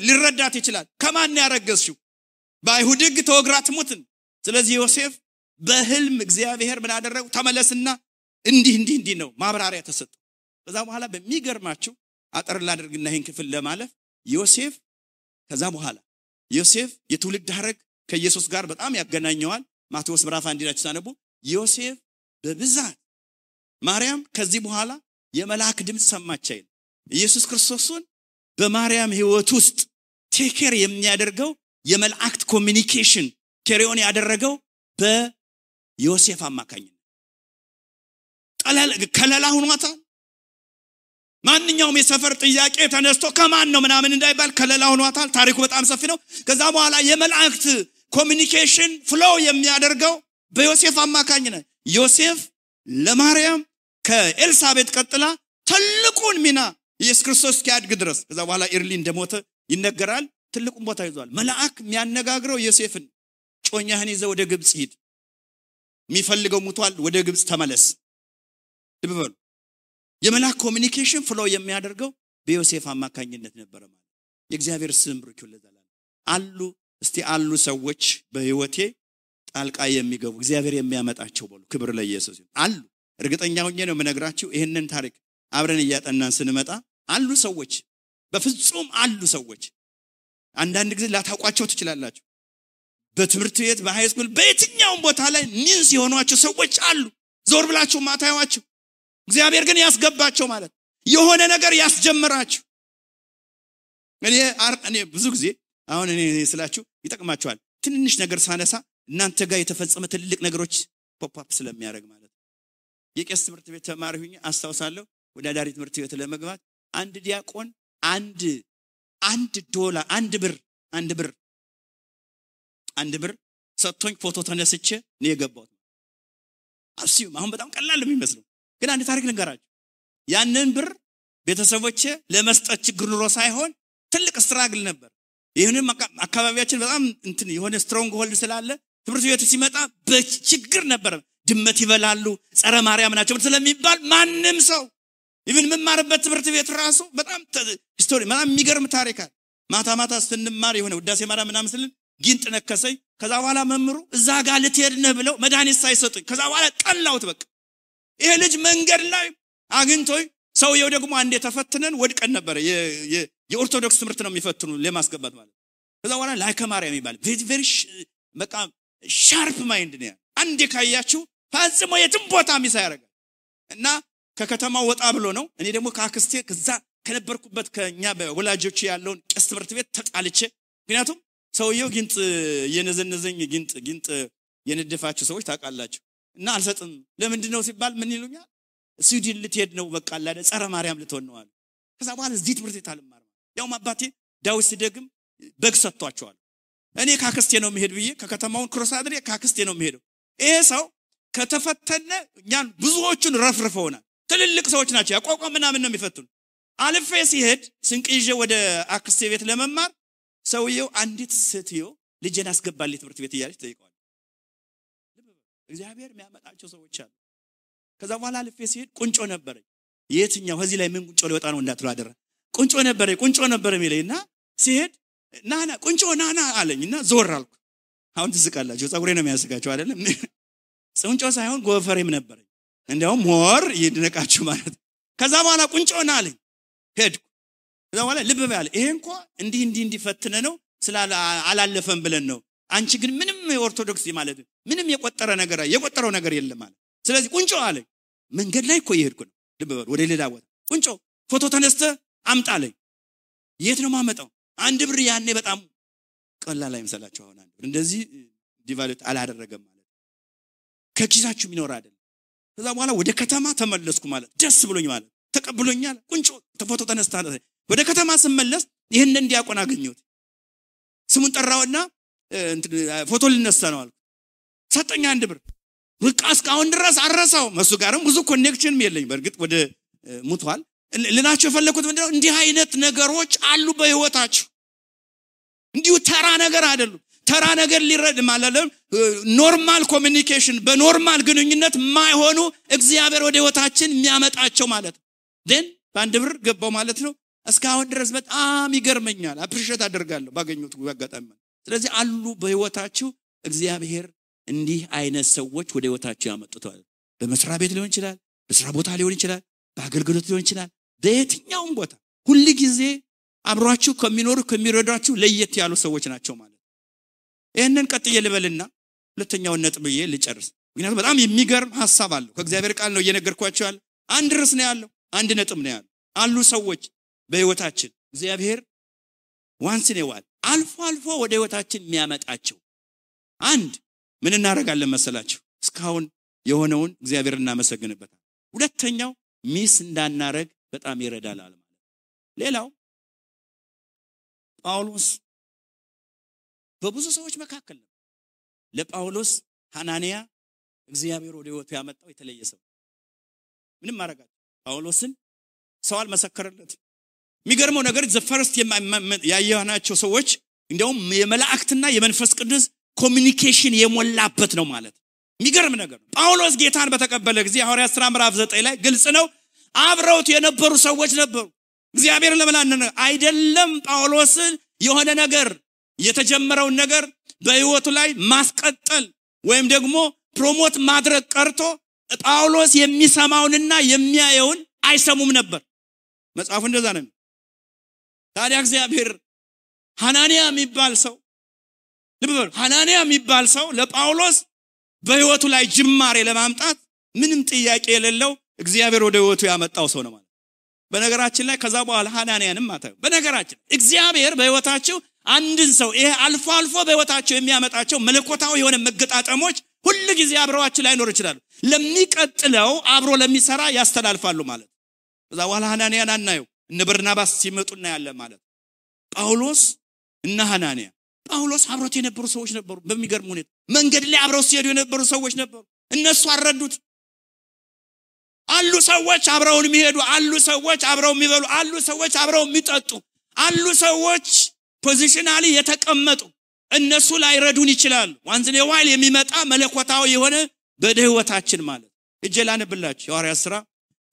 ሊረዳት ይችላል? ከማን ያረገዝሽው? በአይሁድ ህግ ተወግራ ትሙትን። ስለዚህ ዮሴፍ በህልም እግዚአብሔር ምን አደረጉ ተመለስና እንዲህ እንዲህ እንዲህ ነው ማብራሪያ ተሰጠው። ከዛ በኋላ በሚገርማችሁ አጠር ላደርግና ይህን ክፍል ለማለፍ ዮሴፍ ከዛ በኋላ ዮሴፍ የትውልድ ሐረግ ከኢየሱስ ጋር በጣም ያገናኘዋል። ማቴዎስ ምዕራፍ አንድ ላይ ሳነቡ ዮሴፍ በብዛት ማርያም ከዚህ በኋላ የመልአክ ድምፅ ሰማች አይል። ኢየሱስ ክርስቶስን በማርያም ህይወት ውስጥ take care የሚያደርገው የመላእክት communication carry on ያደረገው በዮሴፍ አማካኝነት። ከለላ ሁኗታል። ማንኛውም የሰፈር ጥያቄ ተነስቶ ከማን ነው ምናምን እንዳይባል ከለላ ሁኗታል። ታሪኩ በጣም ሰፊ ነው። ከዛ በኋላ የመላእክት communication flow የሚያደርገው በዮሴፍ አማካኝነት። ዮሴፍ ለማርያም ከኤልሳቤጥ ቀጥላ ትልቁን ሚና ኢየሱስ ክርስቶስ እስኪያድግ ድረስ። ከዛ በኋላ early እንደሞተ ይነገራል። ትልቁን ቦታ ይዟል። መልአክ የሚያነጋግረው ዮሴፍን እጮኛህን ይዘህ ወደ ግብፅ ሂድ። የሚፈልገው ሙቷል ወደ ግብፅ ተመለስ። ልብ በሉ። የመልአክ communication flow የሚያደርገው በዮሴፍ አማካኝነት ነበረ ማለት የእግዚአብሔር ስም ብሩክ ለዘላለም። አሉ እስቲ አሉ ሰዎች በህይወቴ ጣልቃ የሚገቡ እግዚአብሔር የሚያመጣቸው በሉ። ክብር ለኢየሱስ አሉ። እርግጠኛ ሆኜ ነው የምነግራችሁ ይህንን ታሪክ አብረን እያጠናን ስንመጣ አሉ ሰዎች በፍጹም አሉ ሰዎች። አንዳንድ ጊዜ ላታውቋቸው ትችላላችሁ። በትምህርት ቤት በሃይስኩል በየትኛውም ቦታ ላይ ሚንስ የሆኗቸው ሰዎች አሉ። ዞር ብላችሁ ማታዩዋቸው እግዚአብሔር ግን ያስገባቸው ማለት የሆነ ነገር ያስጀምራችሁ። እኔ ብዙ ጊዜ አሁን እኔ ስላችሁ ይጠቅማችኋል። ትንንሽ ነገር ሳነሳ እናንተ ጋር የተፈጸመ ትልቅ ነገሮች pop up ስለሚያደርግ ማለት የቄስ ትምህርት ቤት ተማሪ ሁኜ አስታውሳለሁ። ወደ አዳሪ ትምህርት ቤት ለመግባት አንድ ዲያቆን አንድ አንድ ዶላር አንድ ብር አንድ ብር አንድ ብር ሰጥቶኝ ፎቶ ተነስቼ ነው የገባሁት። assume አሁን በጣም ቀላል የሚመስለው። ግን አንድ ታሪክ ልንገራችሁ። ያንን ብር ቤተሰቦቼ ለመስጠት ችግር ኖሮ ሳይሆን ትልቅ struggle ነበር። ይህንም አካባቢያችን በጣም እንትን የሆነ stronghold ስላለ ትምህርት ቤቱ ሲመጣ በችግር ነበረ። ድመት ይበላሉ፣ ጸረ ማርያም ናቸው ስለሚባል ማንም ሰው even የምማርበት ትምህርት ቤት ራሱ በጣም story በጣም የሚገርም አለ። ማታ ማታ ስንማር የሆነ ውዳሴ ማርያም ምናምን ስልን ጊንጥ ነከሰኝ። ከዛ በኋላ መምህሩ እዛ ጋር ልትሄድ ብለው መድኃኒት ሳይሰጡኝ ከዛ በኋላ ጠላሁት። በቃ ይሄ ልጅ መንገድ ላይ አግኝቶኝ ሰውየው ደግሞ አንዴ ተፈትነን ወድቀን ነበረ። የኦርቶዶክስ ትምህርት ነው የሚፈትኑ ለማስገባት ማለት ከዛ በኋላ ላይከ ማርያም ይባል very በቃ sharp mind ነው። አንዴ ካያችሁ ፈጽሞ የትም ቦታ miss ያደርጋል እና ከከተማው ወጣ ብሎ ነው። እኔ ደግሞ ከአክስቴ ከዛ ከነበርኩበት ከኛ በወላጆች ያለውን ቄስ ትምህርት ቤት ተጣልቼ፣ ምክንያቱም ሰውየው ጊንጥ የነዘነዘኝ ጊንጥ ጊንጥ የነደፋችሁ ሰዎች ታውቃላችሁ። እና አልሰጥም ለምንድን ነው ሲባል ምን ይሉኛል? ስዊድን ልትሄድ ነው በቃ አላደ ጸረ ማርያም ልትሆን ነው አሉ። ከዛ በኋላ እዚህ ትምህርት ቤት አልማርም። ያውም አባቴ ዳዊት ሲደግም በግ ሰጥቷቸዋል። እኔ ካክስቴ ነው የሚሄድ ብዬ ከተማውን cross አድርጌ ካክስቴ ነው የሚሄደው። ይሄ ሰው ከተፈተነ እኛን ብዙዎቹን ረፍርፈውናል። ትልልቅ ሰዎች ናቸው ያቋቋም ምናምን ነው የሚፈትኑ። አልፌ ሲሄድ ስንቅ ይዤ ወደ አክስቴ ቤት ለመማር ሰውየው አንዲት ሴትዮ ልጄን አስገባልኝ ትምህርት ቤት እያለች ጠይቀዋል። እግዚአብሔር የሚያመጣቸው ሰዎች አሉ። ከዛ በኋላ አልፌ ሲሄድ ቁንጮ ነበረኝ። የትኛው ከዚህ ላይ ምን ቁንጮ ሊወጣ ነው እንዳትሉ አደራ። ቁንጮ ነበረኝ ቁንጮ ነበረ የሚለኝ እና ሲሄድ ናና ቁንጮ ናና አለኝ እና ዞር አልኩ። አሁን ትስቃላችሁ፣ ፀጉሬ ነው የሚያስቃቸው አይደለም። ቁንጮ ሳይሆን ጎፈሬም ነበረኝ። እንዲያውም more ይድነቃችሁ ማለት ከዛ በኋላ ቁንጮ ና አለኝ። ሄድኩ። ከዛ በኋላ ልብ በሉ ይሄ እንኳ እንዲህ እንዲህ እንዲፈትነ ነው ስላለ አላለፈም ብለን ነው። አንቺ ግን ምንም የኦርቶዶክስ ማለት ምንም የቆጠረ ነገር የቆጠረው ነገር የለም ማለት ስለዚህ ቁንጮ አለኝ። መንገድ ላይ እኮ እየሄድኩ ነው። ልብ በሉ ወደ ሌላ ቦታ ቁንጮ ፎቶ ተነስተ አምጣ አለኝ። የት ነው ማመጣው? አንድ ብር ያኔ በጣም ቀላል አይምሰላችሁ። አሁን አንድ ብር እንደዚህ ዲቫሉት አላደረገም ማለት ከኪሳችሁ የሚኖር አይደለም። ከዛ በኋላ ወደ ከተማ ተመለስኩ ማለት ደስ ብሎኝ ማለት ተቀብሎኛል። ቁንጮ ፎቶ ተነስተህ ወደ ከተማ ስመለስ ይህን ዲያቆን አገኘሁት። ስሙን ጠራውና ፎቶ ልነሳ ነው አልኩ። ሰጠኝ አንድ ብር በቃ እስካሁን ድረስ አረሳው። መሱ ጋርም ብዙ connection ም የለኝ። በእርግጥ ወደ ሙቷል። ልናቸው የፈለግኩት ምንድነው እንዲህ አይነት ነገሮች አሉ በህይወታችሁ። እንዲሁ ተራ ነገር አይደሉም። ተራ ነገር ሊረድ ማለት normal communication በ normal ግንኙነት የማይሆኑ እግዚአብሔር ወደ ህይወታችን የሚያመጣቸው ማለት ነው። ደን በአንድ ብር ገባው ማለት ነው። እስካሁን ድረስ በጣም ይገርመኛል። appreciate አደርጋለሁ ባገኙት አጋጣሚ። ስለዚህ አሉ በህይወታችሁ እግዚአብሔር እንዲህ አይነት ሰዎች ወደ ህይወታችሁ ያመጡታል። በመስሪያ ቤት ሊሆን ይችላል፣ በስራ ቦታ ሊሆን ይችላል፣ በአገልግሎት ሊሆን ይችላል። በየትኛውም ቦታ ሁል ጊዜ አብሯችሁ ከሚኖሩ ከሚረዷችሁ ለየት ያሉ ሰዎች ናቸው ማለት ይህንን ቀጥዬ ልበልና ሁለተኛውን ነጥብ ብዬ ልጨርስ። ምክንያቱም በጣም የሚገርም ሀሳብ አለው። ከእግዚአብሔር ቃል ነው እየነገርኳቸው ያለው። አንድ ርዕስ ነው ያለው፣ አንድ ነጥብ ነው ያለው። አሉ ሰዎች በህይወታችን እግዚአብሔር ዋንስን ይዋል አልፎ አልፎ ወደ ህይወታችን የሚያመጣቸው አንድ ምን እናደርጋለን መሰላችሁ? እስካሁን የሆነውን እግዚአብሔር እናመሰግንበታል። ሁለተኛው ሚስ እንዳናረግ በጣም ይረዳል ማለት ሌላው ጳውሎስ በብዙ ሰዎች መካከል ነው። ለጳውሎስ ሐናንያ እግዚአብሔር ወደ ህይወቱ ያመጣው የተለየ ሰው ምንም ማረጋት ጳውሎስን ሰው አልመሰከረለትም። የሚገርመው ነገር the first ያየናቸው ሰዎች እንዲያውም የመላእክትና የመንፈስ ቅዱስ communication የሞላበት ነው ማለት የሚገርም ነገር ጳውሎስ ጌታን በተቀበለ ጊዜ ሐዋርያት ሥራ ምዕራፍ ዘጠኝ ላይ ግልጽ ነው። አብረውት የነበሩ ሰዎች ነበሩ። እግዚአብሔርን ለምን አይደለም ጳውሎስን የሆነ ነገር የተጀመረውን ነገር በህይወቱ ላይ ማስቀጠል ወይም ደግሞ ፕሮሞት ማድረግ ቀርቶ ጳውሎስ የሚሰማውንና የሚያየውን አይሰሙም ነበር። መጽሐፉ እንደዛ ነው። ታዲያ እግዚአብሔር ሐናንያ የሚባል ሰው ልብ ሐናንያ የሚባል ሰው ለጳውሎስ በህይወቱ ላይ ጅማሬ ለማምጣት ምንም ጥያቄ የሌለው እግዚአብሔር ወደ ህይወቱ ያመጣው ሰው ነው ማለት። በነገራችን ላይ ከዛ በኋላ ሐናንያንም አታዩ። በነገራችን እግዚአብሔር በህይወታችሁ አንድን ሰው ይሄ አልፎ አልፎ በህይወታቸው የሚያመጣቸው መለኮታዊ የሆነ መገጣጠሞች ሁል ጊዜ አብረዋችን ላይኖር ይችላሉ። ለሚቀጥለው አብሮ ለሚሰራ ያስተላልፋሉ ማለት። ከዛ በኋላ ሐናንያን አናየው። እነ በርናባስ ሲመጡ እናያለን ማለት። ጳውሎስ እና ሐናንያ ጳውሎስ አብሮት የነበሩ ሰዎች ነበሩ። በሚገርም ሁኔታ መንገድ ላይ አብረው ሲሄዱ የነበሩ ሰዎች ነበሩ። እነሱ አልረዱት። አሉ ሰዎች አብረውን የሚሄዱ አሉ ሰዎች አብረው የሚበሉ አሉ ሰዎች አብረው የሚጠጡ አሉ ሰዎች positionally የተቀመጡ እነሱ ላይረዱን ይችላሉ። once while የሚመጣ መለኮታዊ የሆነ ወደ ህይወታችን ማለት እጄ ላነብላችሁ የሐዋርያት ሥራ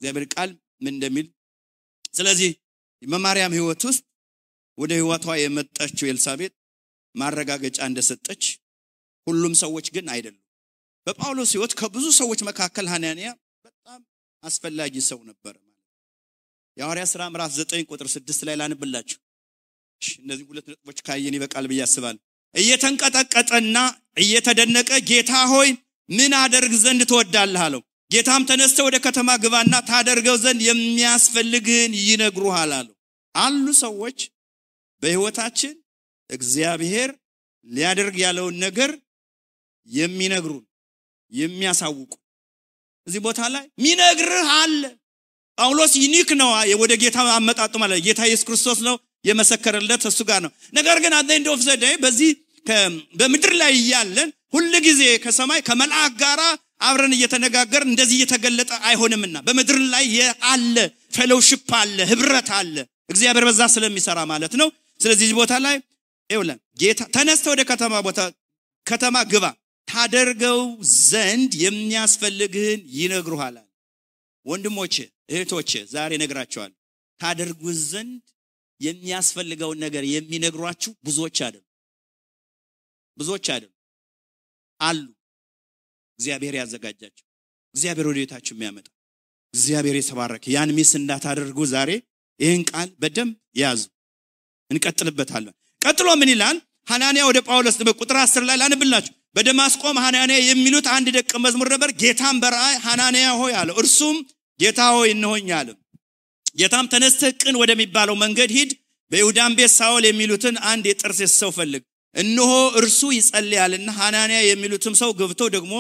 እግዚአብሔር ቃል ምን እንደሚል። ስለዚህ በማርያም ህይወት ውስጥ ወደ ህይወቷ የመጣችው ኤልሳቤጥ ማረጋገጫ እንደሰጠች ሁሉም ሰዎች ግን አይደሉም። በጳውሎስ ህይወት ከብዙ ሰዎች መካከል ሐናንያ በጣም አስፈላጊ ሰው ነበር ማለት የሐዋርያት ሥራ ምዕራፍ 9 ቁጥር 6 ላይ ላንብላችሁ። እነዚህ ሁለት ነጥቦች ካየን ይበቃል ብዬ አስባለሁ። እየተንቀጠቀጠና እየተደነቀ ጌታ ሆይ ምን አደርግ ዘንድ ትወዳለህ አለው። ጌታም ተነስተህ ወደ ከተማ ግባና ታደርገው ዘንድ የሚያስፈልግህን ይነግሩሃል አለው። አሉ ሰዎች በህይወታችን እግዚአብሔር ሊያደርግ ያለውን ነገር የሚነግሩን የሚያሳውቁ እዚህ ቦታ ላይ ሚነግርህ አለ። ጳውሎስ unique ነው ወደ ጌታ አመጣጡ ማለት ጌታ ኢየሱስ ክርስቶስ ነው የመሰከረለት እሱ ጋር ነው። ነገር ግን at end of the በዚህ በምድር ላይ እያለን ሁል ጊዜ ከሰማይ ከመልአክ ጋር አብረን እየተነጋገርን እንደዚህ እየተገለጠ አይሆንምና በምድር ላይ አለ ፌሎውሽፕ አለ ህብረት አለ እግዚአብሔር በዛ ስለሚሰራ ማለት ነው። ስለዚህ ቦታ ላይ ይውለን ጌታ ተነስተ ወደ ከተማ ቦታ ከተማ ግባ ታደርገው ዘንድ የሚያስፈልግህን ይነግሩሃል። ወንድሞቼ እህቶቼ ዛሬ ነግራቸዋል። ታደርጉ ዘንድ የሚያስፈልገውን ነገር የሚነግሯችሁ ብዙዎች አይደሉ፣ ብዙዎች አይደሉ አሉ። እግዚአብሔር ያዘጋጃቸው፣ እግዚአብሔር ወደ ቤታችሁ የሚያመጣ እግዚአብሔር የተባረከ ያን ሚስ እንዳታደርጉ ዛሬ ይህን ቃል በደንብ ያዙ። እንቀጥልበታለን። ቀጥሎ ምን ይላል? ሐናንያ ወደ ጳውሎስ ቁጥር አስር ላይ ላንብላችሁ። በደማስቆም ሐናንያ የሚሉት አንድ ደቀ መዝሙር ነበር። ጌታም በራእይ ሐናንያ ሆይ አለው። እርሱም ጌታ ሆይ እነሆኝ አለ። ጌታም ተነስተህ ቅን ወደሚባለው መንገድ ሂድ፣ በይሁዳም ቤት ሳውል የሚሉትን አንድ የጠርሴስ ሰው ፈልግ፣ እነሆ እርሱ ይጸልያልና ሐናንያ የሚሉትም ሰው ገብቶ ደግሞ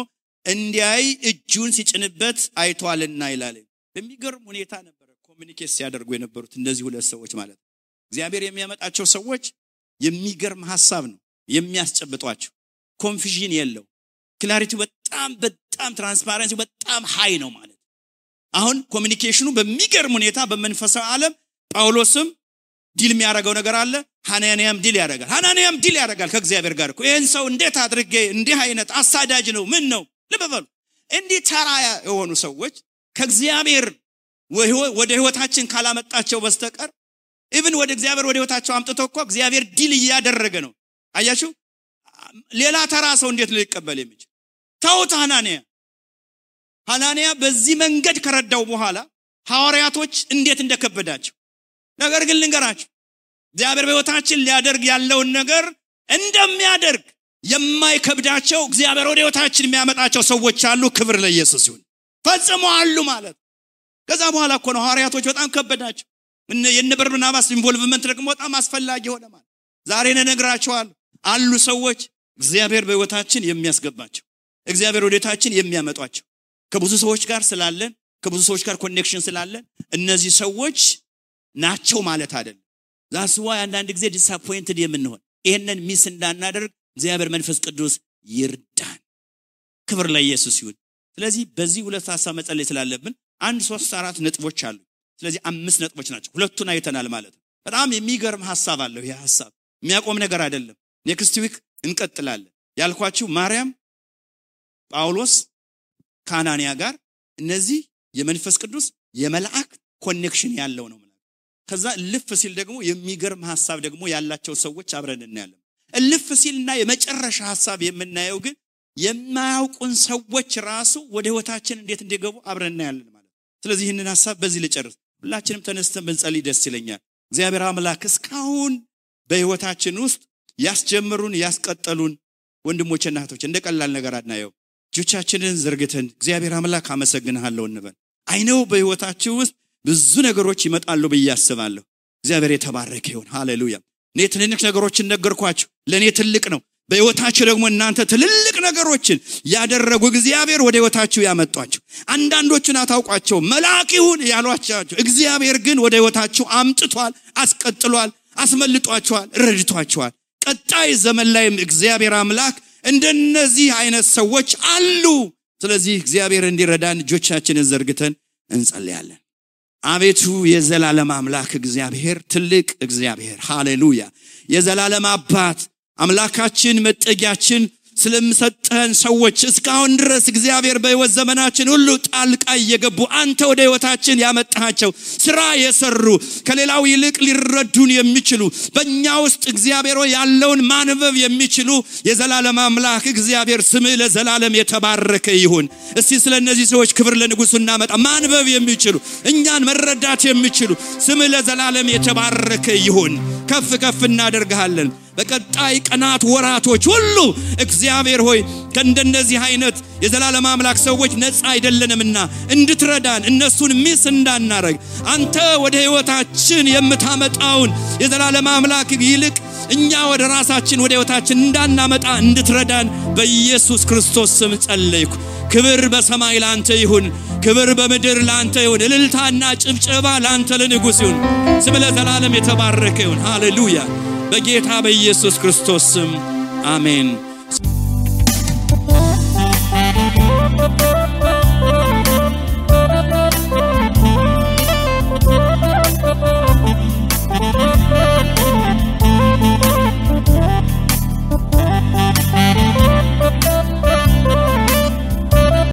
እንዲያይ እጁን ሲጭንበት አይቷልና ይላል። በሚገርም ሁኔታ ነበረ ኮሚኒኬት ሲያደርጉ የነበሩት እነዚህ ሁለት ሰዎች ማለት ነው። እግዚአብሔር የሚያመጣቸው ሰዎች የሚገርም ሀሳብ ነው የሚያስጨብጧቸው። ኮንፊዥን የለው። clarity በጣም በጣም transparency በጣም high ነው ማለት አሁን communication ኑ በሚገርም ሁኔታ በመንፈሳዊ ዓለም ጳውሎስም deal የሚያደርገው ነገር አለ። ሐናንያም deal ያደርጋል። ሐናንያም deal ያደርጋል ከእግዚአብሔር ጋር እኮ ይህን ሰው እንዴት አድርጌ እንዲህ አይነት አሳዳጅ ነው ምን ነው ልብ በሉ። እንዲህ ተራ የሆኑ ሰዎች ከእግዚአብሔር ወደ ህይወታችን ካላመጣቸው በስተቀር even ወደ እግዚአብሔር ወደ ህይወታቸው አምጥቶ እኮ እግዚአብሔር deal እያደረገ ነው። አያችሁ፣ ሌላ ተራ ሰው እንዴት ሊቀበል የሚችል ተውት። ሐናንያ ሐናንያ በዚህ መንገድ ከረዳው በኋላ ሐዋርያቶች እንዴት እንደከበዳቸው ነገር ግን ልንገራችሁ፣ እግዚአብሔር በህይወታችን ሊያደርግ ያለውን ነገር እንደሚያደርግ የማይከብዳቸው እግዚአብሔር ወደ ህይወታችን የሚያመጣቸው ሰዎች አሉ። ክብር ለኢየሱስ ይሁን። ፈጽሞ አሉ ማለት ከዛ በኋላ እኮ ነው ሐዋርያቶች በጣም ከበዳቸው። የነ በርናባስ involvement ደግሞ በጣም አስፈላጊ ሆነ ማለት ዛሬ እነግራቸዋለሁ አሉ ሰዎች እግዚአብሔር በህይወታችን የሚያስገባቸው እግዚአብሔር ወደታችን የሚያመጧቸው ከብዙ ሰዎች ጋር ስላለን ከብዙ ሰዎች ጋር connection ስላለን እነዚህ ሰዎች ናቸው ማለት አይደለም። that's why አንዳንድ ጊዜ disappointed የምንሆን ይህንን miss እንዳናደርግ እግዚአብሔር መንፈስ ቅዱስ ይርዳን። ክብር ለኢየሱስ ይሁን። ስለዚህ በዚህ ሁለት ሀሳብ መጸለይ ስላለብን አንድ ሶስት አራት ነጥቦች አሉ። ስለዚህ አምስት ነጥቦች ናቸው። ሁለቱን አይተናል ማለት ነው። በጣም የሚገርም ሀሳብ አለው። ይህ ሀሳብ የሚያቆም ነገር አይደለም። next week እንቀጥላለን። ያልኳችሁ ማርያም፣ ጳውሎስ ከአናንያ ጋር እነዚህ የመንፈስ ቅዱስ የመልአክ connection ያለው ነው። ከዛ እልፍ ሲል ደግሞ የሚገርም ሀሳብ ደግሞ ያላቸው ሰዎች አብረን እናያለን። እልፍ ሲልና የመጨረሻ ሀሳብ የምናየው ግን የማያውቁን ሰዎች ራሱ ወደ ህይወታችን እንዴት እንዲገቡ አብረን እናያለን ማለት ስለዚህ ይህንን ሀሳብ በዚህ ልጨርስ። ሁላችንም ተነስተን ብንጸልይ ደስ ይለኛል። እግዚአብሔር አምላክ እስካሁን በህይወታችን ውስጥ ያስጀምሩን ያስቀጠሉን ወንድሞችና እህቶች እንደ ቀላል ነገር አናየው። እጆቻችንን ዘርግተን እግዚአብሔር አምላክ አመሰግንሃለሁ እንበል። አይነው በህይወታችሁ ውስጥ ብዙ ነገሮች ይመጣሉ ብዬ አስባለሁ። እግዚአብሔር የተባረከ ይሁን። ሃሌሉያ። እኔ ትንንሽ ነገሮችን ነገርኳችሁ፣ ለእኔ ትልቅ ነው። በህይወታችሁ ደግሞ እናንተ ትልልቅ ነገሮችን ያደረጉ እግዚአብሔር ወደ ህይወታችሁ ያመጧቸው። አንዳንዶቹን አታውቋቸው መልአክ ይሁን ያሏቻቸው፣ እግዚአብሔር ግን ወደ ህይወታችሁ አምጥቷል፣ አስቀጥሏል፣ አስመልጧቸዋል፣ ረድቷቸዋል። ቀጣይ ዘመን ላይም እግዚአብሔር አምላክ እንደነዚህ አይነት ሰዎች አሉ። ስለዚህ እግዚአብሔር እንዲረዳን እጆቻችንን ዘርግተን እንጸልያለን። አቤቱ የዘላለም አምላክ እግዚአብሔር ትልቅ እግዚአብሔር ሃሌሉያ፣ የዘላለም አባት አምላካችን መጠጊያችን ስለምሰጠን ሰዎች እስካሁን ድረስ እግዚአብሔር በሕይወት ዘመናችን ሁሉ ጣልቃ እየገቡ አንተ ወደ ሕይወታችን ያመጣቸው ስራ የሰሩ ከሌላው ይልቅ ሊረዱን የሚችሉ በእኛ ውስጥ እግዚአብሔር ያለውን ማንበብ የሚችሉ የዘላለም አምላክ እግዚአብሔር ስምህ ለዘላለም የተባረከ ይሁን። እስቲ ስለ እነዚህ ሰዎች ክብር ለንጉሱ እናመጣ። ማንበብ የሚችሉ እኛን መረዳት የሚችሉ ስምህ ለዘላለም የተባረከ ይሁን። ከፍ ከፍ እናደርግሃለን። በቀጣይ ቀናት ወራቶች ሁሉ እግዚአብሔር ሆይ ከእንደነዚህ አይነት የዘላለም አምላክ ሰዎች ነፃ አይደለንምና እንድትረዳን እነሱን ሚስ እንዳናረግ አንተ ወደ ሕይወታችን የምታመጣውን የዘላለም አምላክ ይልቅ እኛ ወደ ራሳችን ወደ ሕይወታችን እንዳናመጣ እንድትረዳን በኢየሱስ ክርስቶስ ስም ጸለይኩ። ክብር በሰማይ ላንተ ይሁን፣ ክብር በምድር ላንተ ይሁን፣ እልልታና ጭብጨባ ላንተ ለንጉሥ ይሁን። ስም ለዘላለም የተባረከ ይሁን። ሃሌሉያ በጌታ በኢየሱስ ክርስቶስ ስም አሜን።